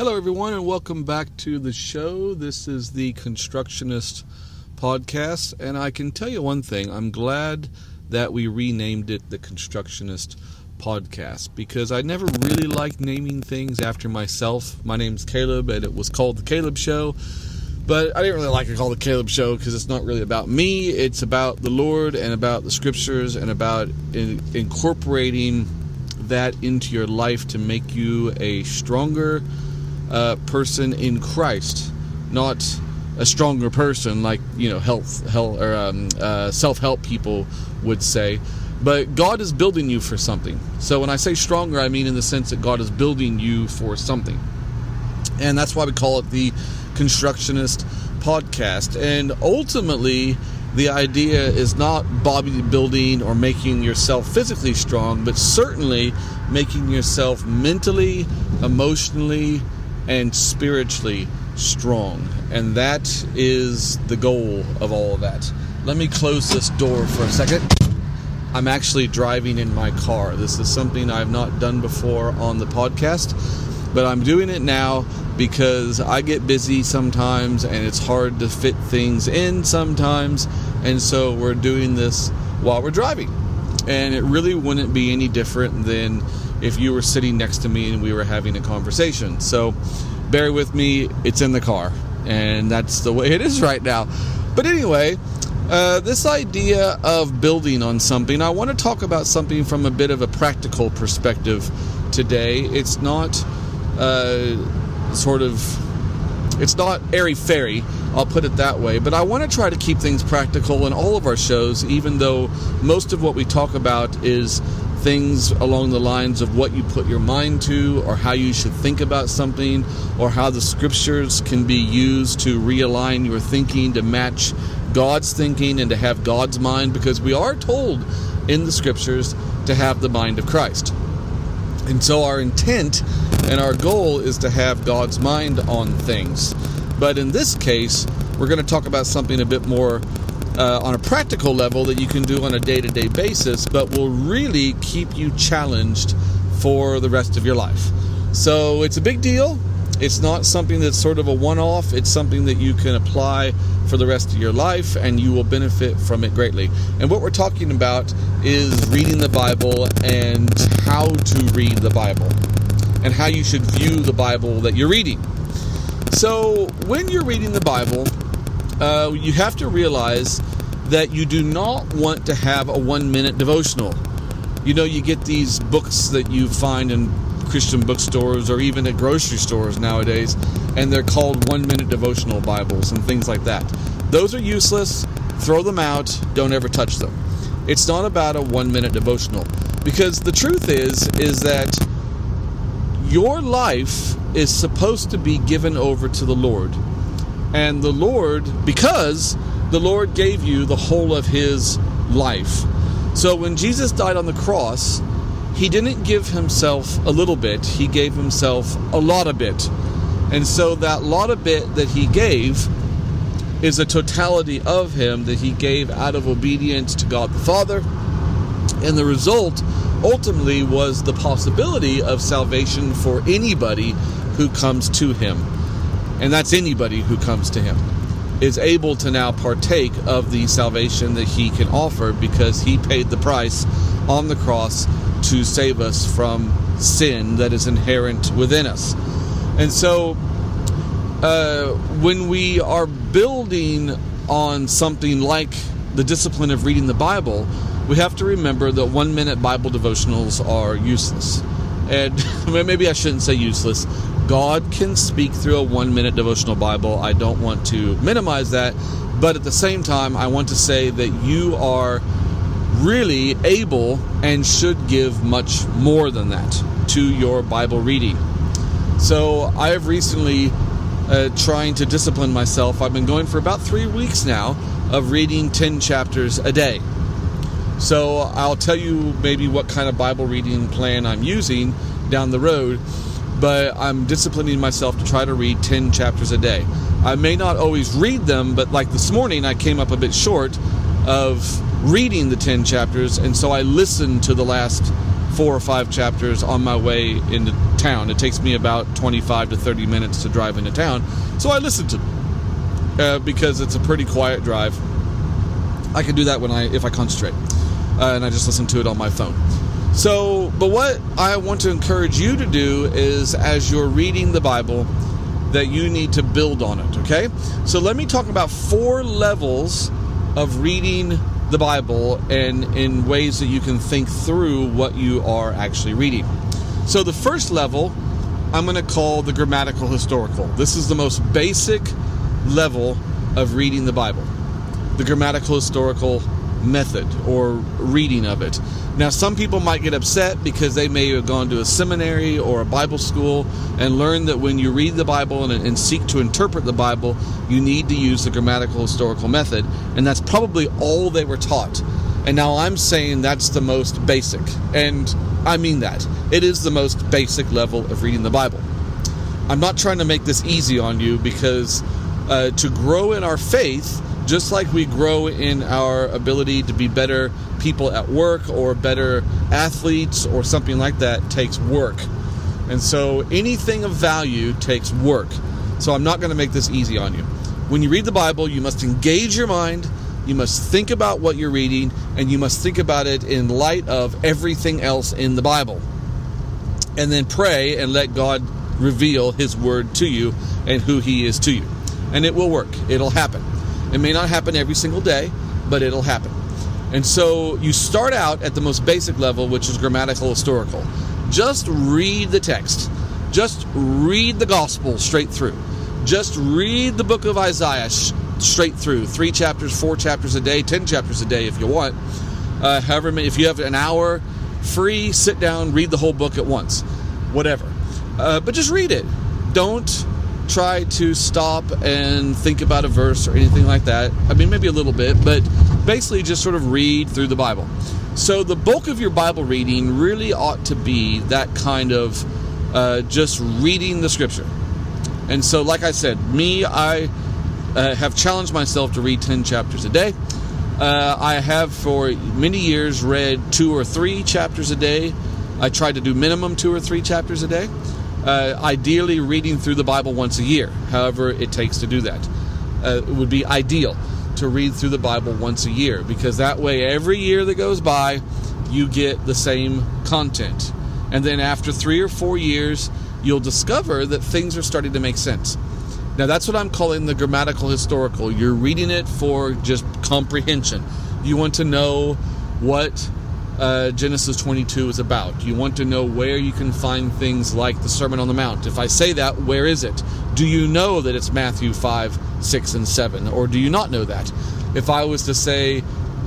Hello, everyone, and welcome back to the show. This is the Constructionist Podcast, and I can tell you one thing I'm glad that we renamed it the Constructionist Podcast because I never really liked naming things after myself. My name's Caleb, and it was called The Caleb Show. But I didn't really like it called The Caleb Show because it's not really about me. It's about the Lord and about the scriptures and about in- incorporating that into your life to make you a stronger, uh, person in Christ, not a stronger person like you know health, health or um, uh, self-help people would say. But God is building you for something. So when I say stronger, I mean in the sense that God is building you for something, and that's why we call it the Constructionist Podcast. And ultimately, the idea is not bodybuilding or making yourself physically strong, but certainly making yourself mentally, emotionally, and spiritually strong. And that is the goal of all of that. Let me close this door for a second. I'm actually driving in my car. This is something I've not done before on the podcast, but I'm doing it now because I get busy sometimes and it's hard to fit things in sometimes. And so we're doing this while we're driving. And it really wouldn't be any different than if you were sitting next to me and we were having a conversation. So bear with me, it's in the car. And that's the way it is right now. But anyway, uh, this idea of building on something, I want to talk about something from a bit of a practical perspective today. It's not uh, sort of, it's not airy fairy, I'll put it that way. But I want to try to keep things practical in all of our shows, even though most of what we talk about is things along the lines of what you put your mind to, or how you should think about something, or how the scriptures can be used to realign your thinking to match God's thinking and to have God's mind, because we are told in the scriptures to have the mind of Christ. And so our intent and our goal is to have God's mind on things. But in this case, we're going to talk about something a bit more uh, on a practical level that you can do on a day to day basis, but will really keep you challenged for the rest of your life. So it's a big deal. It's not something that's sort of a one off, it's something that you can apply for the rest of your life and you will benefit from it greatly. And what we're talking about is reading the Bible and how to read the Bible and how you should view the Bible that you're reading. So, when you're reading the Bible, uh, you have to realize that you do not want to have a one minute devotional. You know, you get these books that you find in Christian bookstores or even at grocery stores nowadays, and they're called one minute devotional Bibles and things like that. Those are useless. Throw them out. Don't ever touch them. It's not about a one minute devotional because the truth is is that your life is supposed to be given over to the Lord. And the Lord, because the Lord gave you the whole of His life. So when Jesus died on the cross, He didn't give Himself a little bit, He gave Himself a lot of bit. And so that lot of bit that He gave is a totality of Him that He gave out of obedience to God the Father. And the result ultimately was the possibility of salvation for anybody who comes to him. And that's anybody who comes to him is able to now partake of the salvation that he can offer because he paid the price on the cross to save us from sin that is inherent within us. And so uh, when we are building on something like the discipline of reading the Bible, we have to remember that one minute Bible devotionals are useless. And maybe I shouldn't say useless. God can speak through a one minute devotional Bible. I don't want to minimize that. But at the same time, I want to say that you are really able and should give much more than that to your Bible reading. So I have recently uh, trying to discipline myself. I've been going for about three weeks now of reading 10 chapters a day. So I'll tell you maybe what kind of Bible reading plan I'm using down the road, but I'm disciplining myself to try to read 10 chapters a day. I may not always read them, but like this morning, I came up a bit short of reading the 10 chapters, and so I listened to the last four or five chapters on my way into town. It takes me about 25 to 30 minutes to drive into town, so I listened to uh, because it's a pretty quiet drive. I can do that when I if I concentrate, uh, and I just listen to it on my phone. So, but what I want to encourage you to do is, as you're reading the Bible, that you need to build on it. Okay, so let me talk about four levels of reading the Bible and in ways that you can think through what you are actually reading. So, the first level I'm going to call the grammatical historical. This is the most basic level of reading the Bible, the grammatical historical method or reading of it. Now, some people might get upset because they may have gone to a seminary or a Bible school and learned that when you read the Bible and, and, seek to interpret the Bible, you need to use the grammatical historical method. And that's probably all they were taught. And now I'm saying that's the most basic. And I mean that. It is the most basic level of reading the Bible. I'm not trying to make this easy on you because uh, to grow in our faith, just like we grow in our ability to be better people at work or better athletes or something like that, takes work. And so anything of value takes work. So I'm not going to make this easy on you. When you read the Bible, you must engage your mind, you must think about what you're reading, and you must think about it in light of everything else in the Bible. And then pray and let God reveal His Word to you and who He is to you. And it will work, it'll happen. It may not happen every single day, but it'll happen. And so you start out at the most basic level, which is grammatical historical. Just read the text. Just read the gospel straight through. Just read the book of Isaiah sh- straight through. Three chapters, four chapters a day, ten chapters a day if you want. Uh, however, if you have an hour free, sit down, read the whole book at once. Whatever. Uh, but just read it. Don't try to stop and think about a verse or anything like that. I mean, maybe a little bit, but basically just sort of read through the Bible. So the bulk of your Bible reading really ought to be that kind of uh, just reading the Scripture. And so, like I said, me, I uh, have challenged myself to read 10 chapters a day. Uh, I have for many years read two or three chapters a day. I try to do minimum two or three chapters a day uh, ideally reading through the Bible once a year, however it takes to do that. Uh, it would be ideal to read through the Bible once a year because that way, every year that goes by, you get the same content. And then after three or four years, you'll discover that things are starting to make sense. Now, that's what I'm calling the grammatical historical. You're reading it for just comprehension. You want to know what uh, Genesis 22 is about. You want to know where you can find things like the Sermon on the Mount. If I say that, where is it? Do you know that it's Matthew 5, 6, and 7? Or do you not know that? If I was to say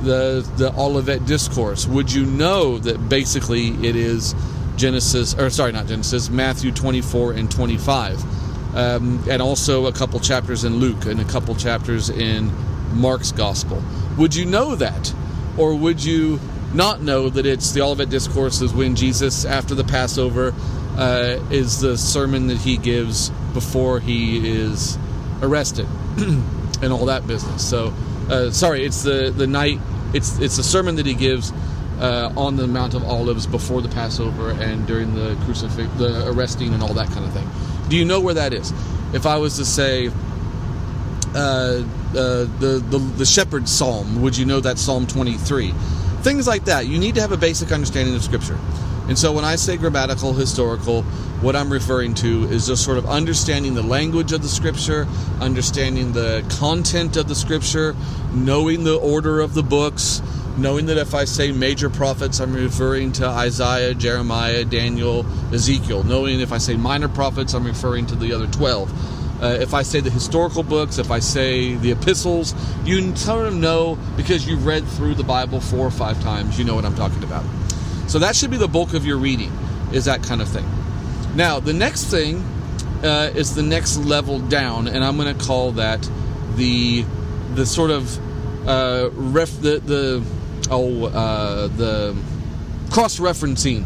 the, the Olivet Discourse, would you know that basically it is Genesis, or sorry, not Genesis, Matthew 24 and 25? Um, and also a couple chapters in Luke and a couple chapters in Mark's Gospel. Would you know that? Or would you not know that it's the Olivet Discourse is when Jesus, after the Passover, uh, is the sermon that he gives before he is arrested and all that business. So, uh, sorry, it's the the night. It's it's the sermon that he gives uh, on the Mount of Olives before the Passover and during the crucifix, the arresting, and all that kind of thing. Do you know where that is? If I was to say. Uh, uh, the, the the shepherd's psalm. Would you know that Psalm 23? Things like that. You need to have a basic understanding of Scripture. And so when I say grammatical, historical, what I'm referring to is just sort of understanding the language of the Scripture, understanding the content of the Scripture, knowing the order of the books, knowing that if I say major prophets, I'm referring to Isaiah, Jeremiah, Daniel, Ezekiel. Knowing if I say minor prophets, I'm referring to the other 12 uh, if I say the historical books, if I say the epistles, you sort of know because you've read through the Bible four or five times, you know what I'm talking about. So that should be the bulk of your reading, is that kind of thing. Now, the next thing uh, is the next level down, and I'm going to call that the the sort of uh, ref the the oh uh, the cross referencing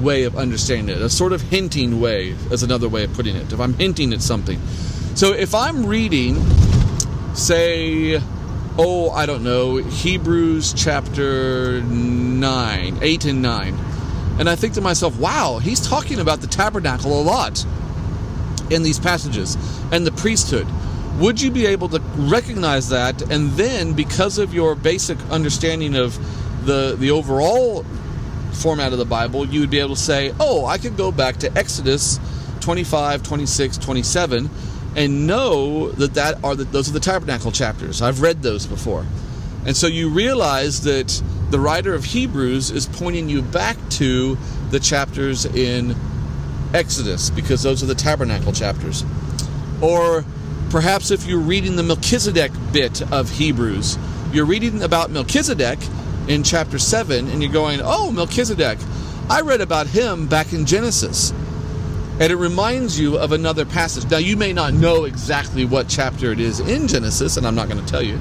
way of understanding it, a sort of hinting way, is another way of putting it. If I'm hinting at something, so if I'm reading, say, oh, I don't know, Hebrews chapter 9, 8 and 9, and I think to myself, wow, he's talking about the tabernacle a lot in these passages and the priesthood. Would you be able to recognize that and then because of your basic understanding of the the overall format of the Bible, you would be able to say, "Oh, I could go back to Exodus 25, 26, 27 and know that that are the, those are the tabernacle chapters. I've read those before." And so you realize that the writer of Hebrews is pointing you back to the chapters in Exodus because those are the tabernacle chapters. Or perhaps if you're reading the Melchizedek bit of Hebrews, you're reading about Melchizedek in chapter 7 and you're going, "Oh, Melchizedek, I read about him back in Genesis." And it reminds you of another passage. Now, you may not know exactly what chapter it is in Genesis, and I'm not going to tell you.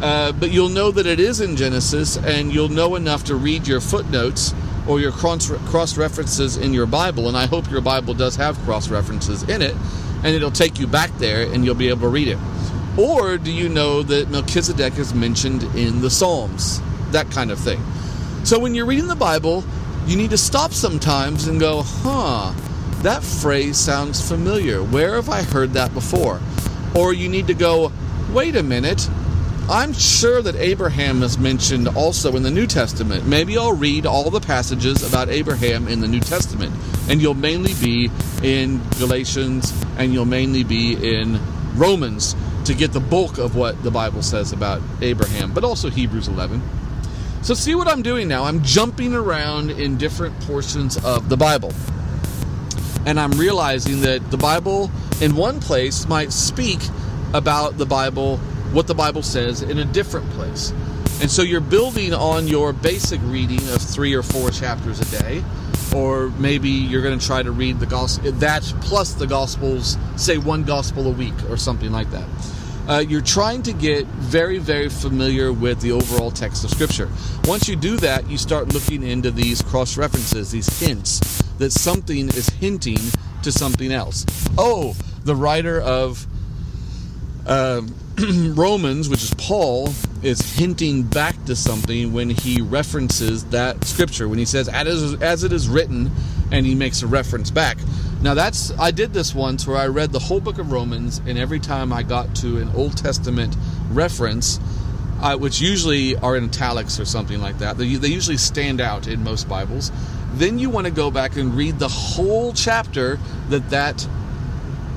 Uh, but you'll know that it is in Genesis, and you'll know enough to read your footnotes or your cross references in your Bible. And I hope your Bible does have cross references in it, and it'll take you back there and you'll be able to read it. Or do you know that Melchizedek is mentioned in the Psalms? That kind of thing. So when you're reading the Bible, you need to stop sometimes and go, huh, that phrase sounds familiar. Where have I heard that before? Or you need to go, wait a minute, I'm sure that Abraham is mentioned also in the New Testament. Maybe I'll read all the passages about Abraham in the New Testament, and you'll mainly be in Galatians and you'll mainly be in Romans to get the bulk of what the Bible says about Abraham, but also Hebrews 11. So, see what I'm doing now? I'm jumping around in different portions of the Bible. And I'm realizing that the Bible in one place might speak about the Bible what the Bible says in a different place. And so you're building on your basic reading of three or four chapters a day, or maybe you're going to try to read the gospel, that plus the gospels, say one gospel a week or something like that. Uh, you're trying to get very, very familiar with the overall text of Scripture. Once you do that, you start looking into these cross references, these hints that something is hinting to something else. Oh, the writer of. Um, Romans, which is Paul, is hinting back to something when he references that scripture. When he says, as it is written, and he makes a reference back. Now, that's, I did this once where I read the whole book of Romans, and every time I got to an Old Testament reference, uh, which usually are in italics or something like that, they, they usually stand out in most Bibles. Then you want to go back and read the whole chapter that that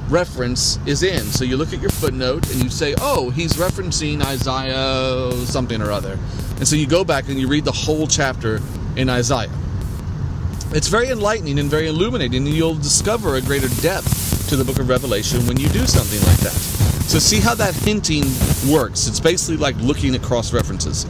reference is in. So you look at your footnote and you say, oh, he's referencing Isaiah something or other. And so you go back and you read the whole chapter in Isaiah. It's very enlightening and very illuminating, and you'll discover a greater depth to the book of Revelation when you do something like that. So, see how that hinting works. It's basically like looking at cross references.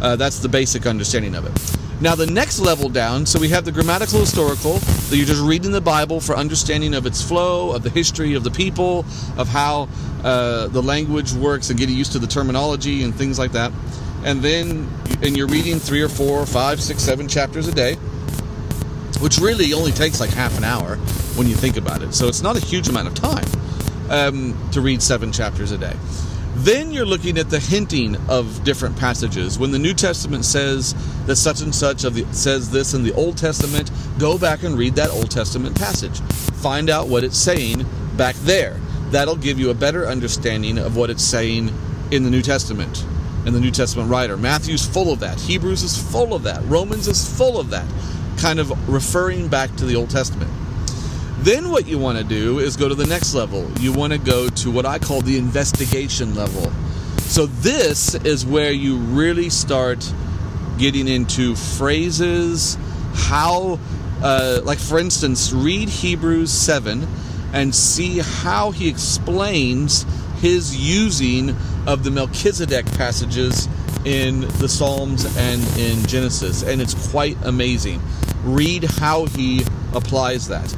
Uh, that's the basic understanding of it. Now, the next level down, so we have the grammatical historical, that you're just reading the Bible for understanding of its flow, of the history of the people, of how uh, the language works, and getting used to the terminology and things like that. And then, and you're reading three or four, five, six, seven chapters a day, which really only takes like half an hour when you think about it. So it's not a huge amount of time um, to read seven chapters a day. Then you're looking at the hinting of different passages. When the New Testament says that such and such of the, says this in the Old Testament, go back and read that Old Testament passage. Find out what it's saying back there. That'll give you a better understanding of what it's saying in the New Testament and the New Testament writer. Matthew's full of that. Hebrews is full of that. Romans is full of that, kind of referring back to the Old Testament. Then what you want to do is go to the next level. You want to go to what I call the investigation level. So this is where you really start getting into phrases, how, uh, like for instance, read Hebrews 7 and see how he explains his using of the Melchizedek passages in the Psalms and in Genesis. And it's quite amazing. Read how he applies that.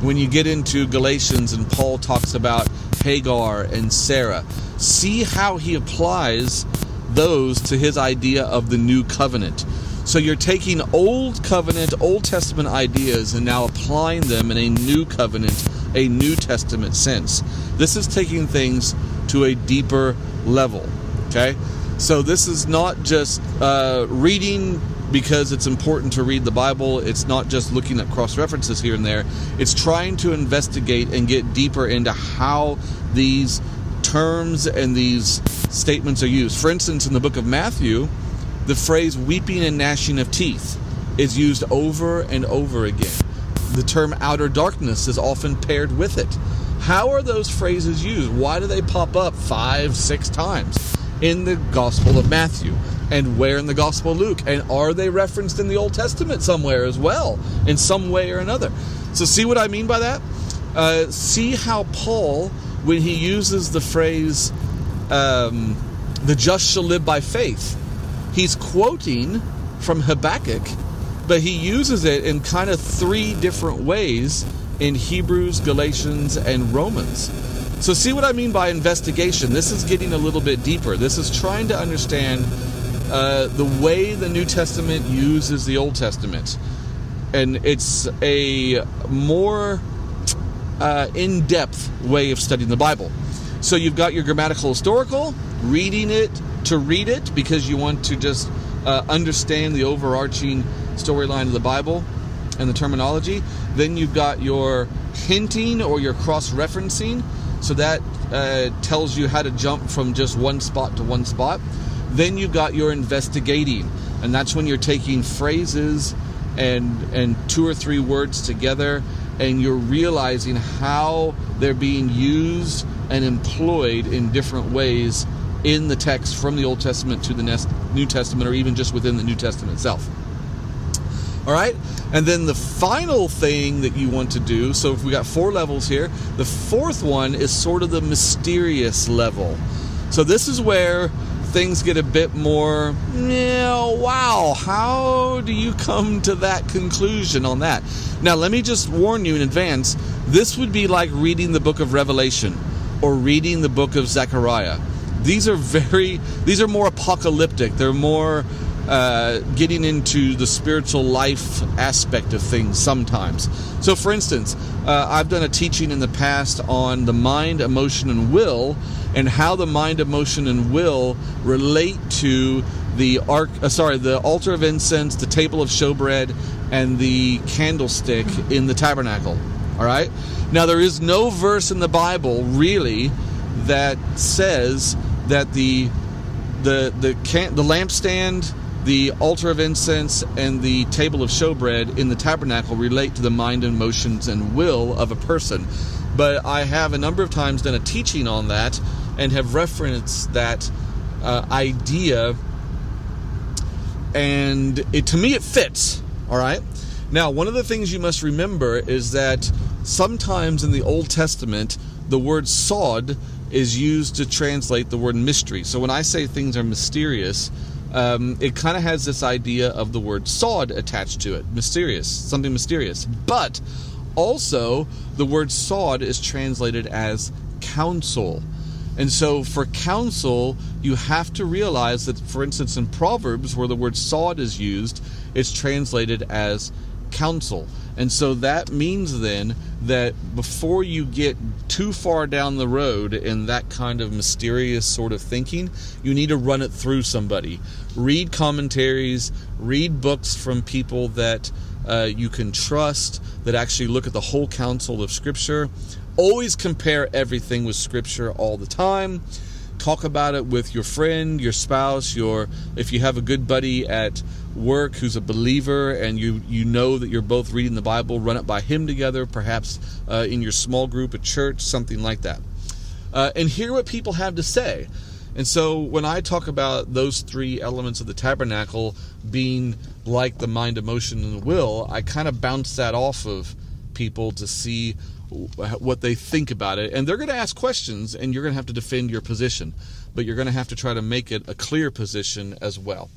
when you get into Galatians and Paul talks about Hagar and Sarah, see how he applies those to his idea of the new covenant. So you're taking old covenant, Old Testament ideas and now applying them in a new covenant, a New Testament sense. This is taking things to a deeper level. Okay? So this is not just uh, reading because it's important to read the Bible. It's not just looking at cross references here and there. It's trying to investigate and get deeper into how these terms and these statements are used. For instance, in the book of Matthew, the phrase weeping and gnashing of teeth is used over and over again. The term outer darkness is often paired with it. How are those phrases used? Why do they pop up five, six times in the Gospel of Matthew? And where in the Gospel of Luke? And are they referenced in the Old Testament somewhere as well, in some way or another? So, see what I mean by that? Uh, see how Paul, when he uses the phrase, um, the just shall live by faith, he's quoting from Habakkuk, but he uses it in kind of three different ways in Hebrews, Galatians, and Romans. So, see what I mean by investigation? This is getting a little bit deeper. This is trying to understand uh, the way the New Testament uses the Old Testament. And it's a more uh, in depth way of studying the Bible. So, you've got your grammatical historical, reading it to read it because you want to just uh, understand the overarching storyline of the Bible and the terminology. Then you've got your hinting or your cross referencing. So that uh, tells you how to jump from just one spot to one spot. Then you've got your investigating, and that's when you're taking phrases and and two or three words together, and you're realizing how they're being used and employed in different ways in the text from the Old Testament to the New Testament, or even just within the New Testament itself. All right? And then the final thing that you want to do so if we got four levels here, the fourth one is sort of the mysterious level. So this is where things get a bit more, yeah, wow, how do you come to that conclusion on that? Now, let me just warn you in advance this would be like reading the book of Revelation or reading the book of Zechariah. These are very, these are more apocalyptic. They're more uh, getting into the spiritual life aspect of things sometimes. So, for instance, uh, I've done a teaching in the past on the mind, emotion, and will, and how the mind, emotion, and will relate to the ark. Uh, sorry, the altar of incense, the table of showbread, and the candlestick in the tabernacle. All right. Now, there is no verse in the Bible really that says that the the the can, the lampstand the altar of incense and the table of showbread in the tabernacle relate to the mind and emotions and will of a person. But I have a number of times done a teaching on that and have referenced that uh, idea, and it, to me it fits. All right. Now, one of the things you must remember is that sometimes in the Old Testament, the word sod is used to translate the word mystery. So when I say things are mysterious, um, it kind of has this idea of the word sod attached to it mysterious, something mysterious. But also, the word sod is translated as counsel. And so, for counsel, you have to realize that, for instance, in Proverbs, where the word sod is used, it's translated as counsel. And so that means then that before you get too far down the road in that kind of mysterious sort of thinking, you need to run it through somebody. Read commentaries, read books from people that uh, you can trust, that actually look at the whole counsel of Scripture. Always compare everything with Scripture all the time. Talk about it with your friend, your spouse, your if you have a good buddy at work who's a believer and you you know that you're both reading the Bible, run it by him together, perhaps uh, in your small group at church, something like that, uh, and hear what people have to say. And so when I talk about those three elements of the tabernacle being like the mind, emotion, and will, I kind of bounce that off of people to see what they think about it. And they're going to ask questions, and you're going to have to defend your position. But you're going to have to try to make it a clear position as well.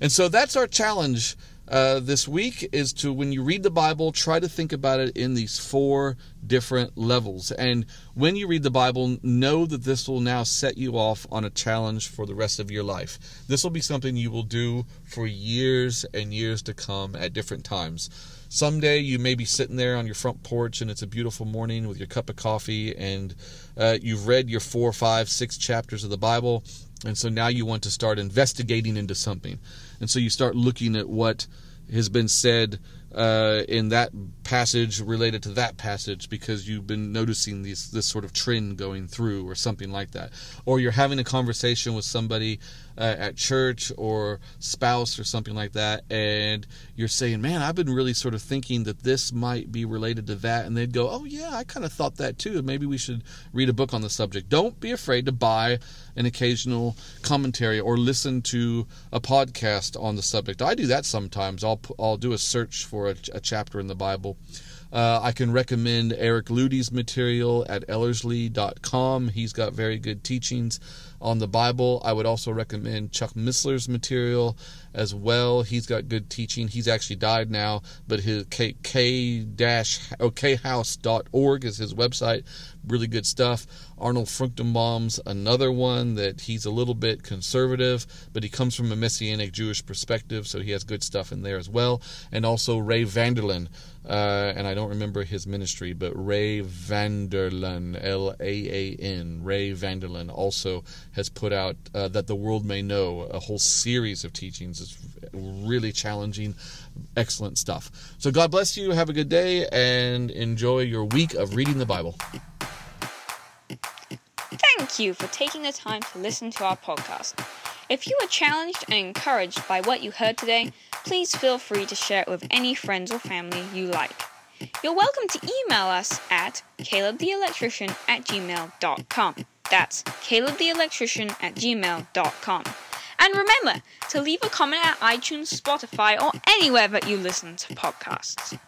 And so that's our challenge uh, this week is to when you read the Bible, try to think about it in these four different levels. And when you read the Bible, know that this will now set you off on a challenge for the rest of your life. This will be something you will do for years and years to come at different times. Someday you may be sitting there on your front porch and it's a beautiful morning with your cup of coffee and uh, you've read your four, five, six chapters of the Bible. And so now you want to start investigating into something. And so you start looking at what has been said uh, in that passage related to that passage because you've been noticing these this sort of trend going through or something like that or you're having a conversation with somebody uh, at church or spouse or something like that and you're saying man i've been really sort of thinking that this might be related to that and they'd go oh yeah i kind of thought that too maybe we should read a book on the subject. Don't be afraid to buy an occasional commentary or listen to a podcast on the subject. I do that sometimes. I'll i'll do a search for a, a chapter in the bible. Uh, I can recommend Eric Ludy's material at ellerslie.com. He's got very good teachings on the Bible. I would also recommend Chuck Missler's material as well. He's got good teaching. He's actually died now, but his k khouse.org is his website. Really good stuff. Arnold Fruchtenbaum's another one that he's a little bit conservative, but he comes from a Messianic Jewish perspective, so he has good stuff in there as well. And also Ray Vander Laan, uh, and I don't remember his ministry, but Ray Vander Laan, L A A N, Ray Vander Laan also has put out uh, that the world may know a whole series of teachings. It's really challenging, excellent stuff. So God bless you. Have a good day and enjoy your week of reading the Bible. Thank you for taking the time to listen to our podcast. If you were challenged and encouraged by what you heard today, please feel free to share it with any friends or family you like. You're welcome to email us at calebtheelectrician at gmail.com. That's calebtheelectrician at gmail.com. And remember to leave a comment at iTunes, Spotify, or anywhere that you listen to podcasts.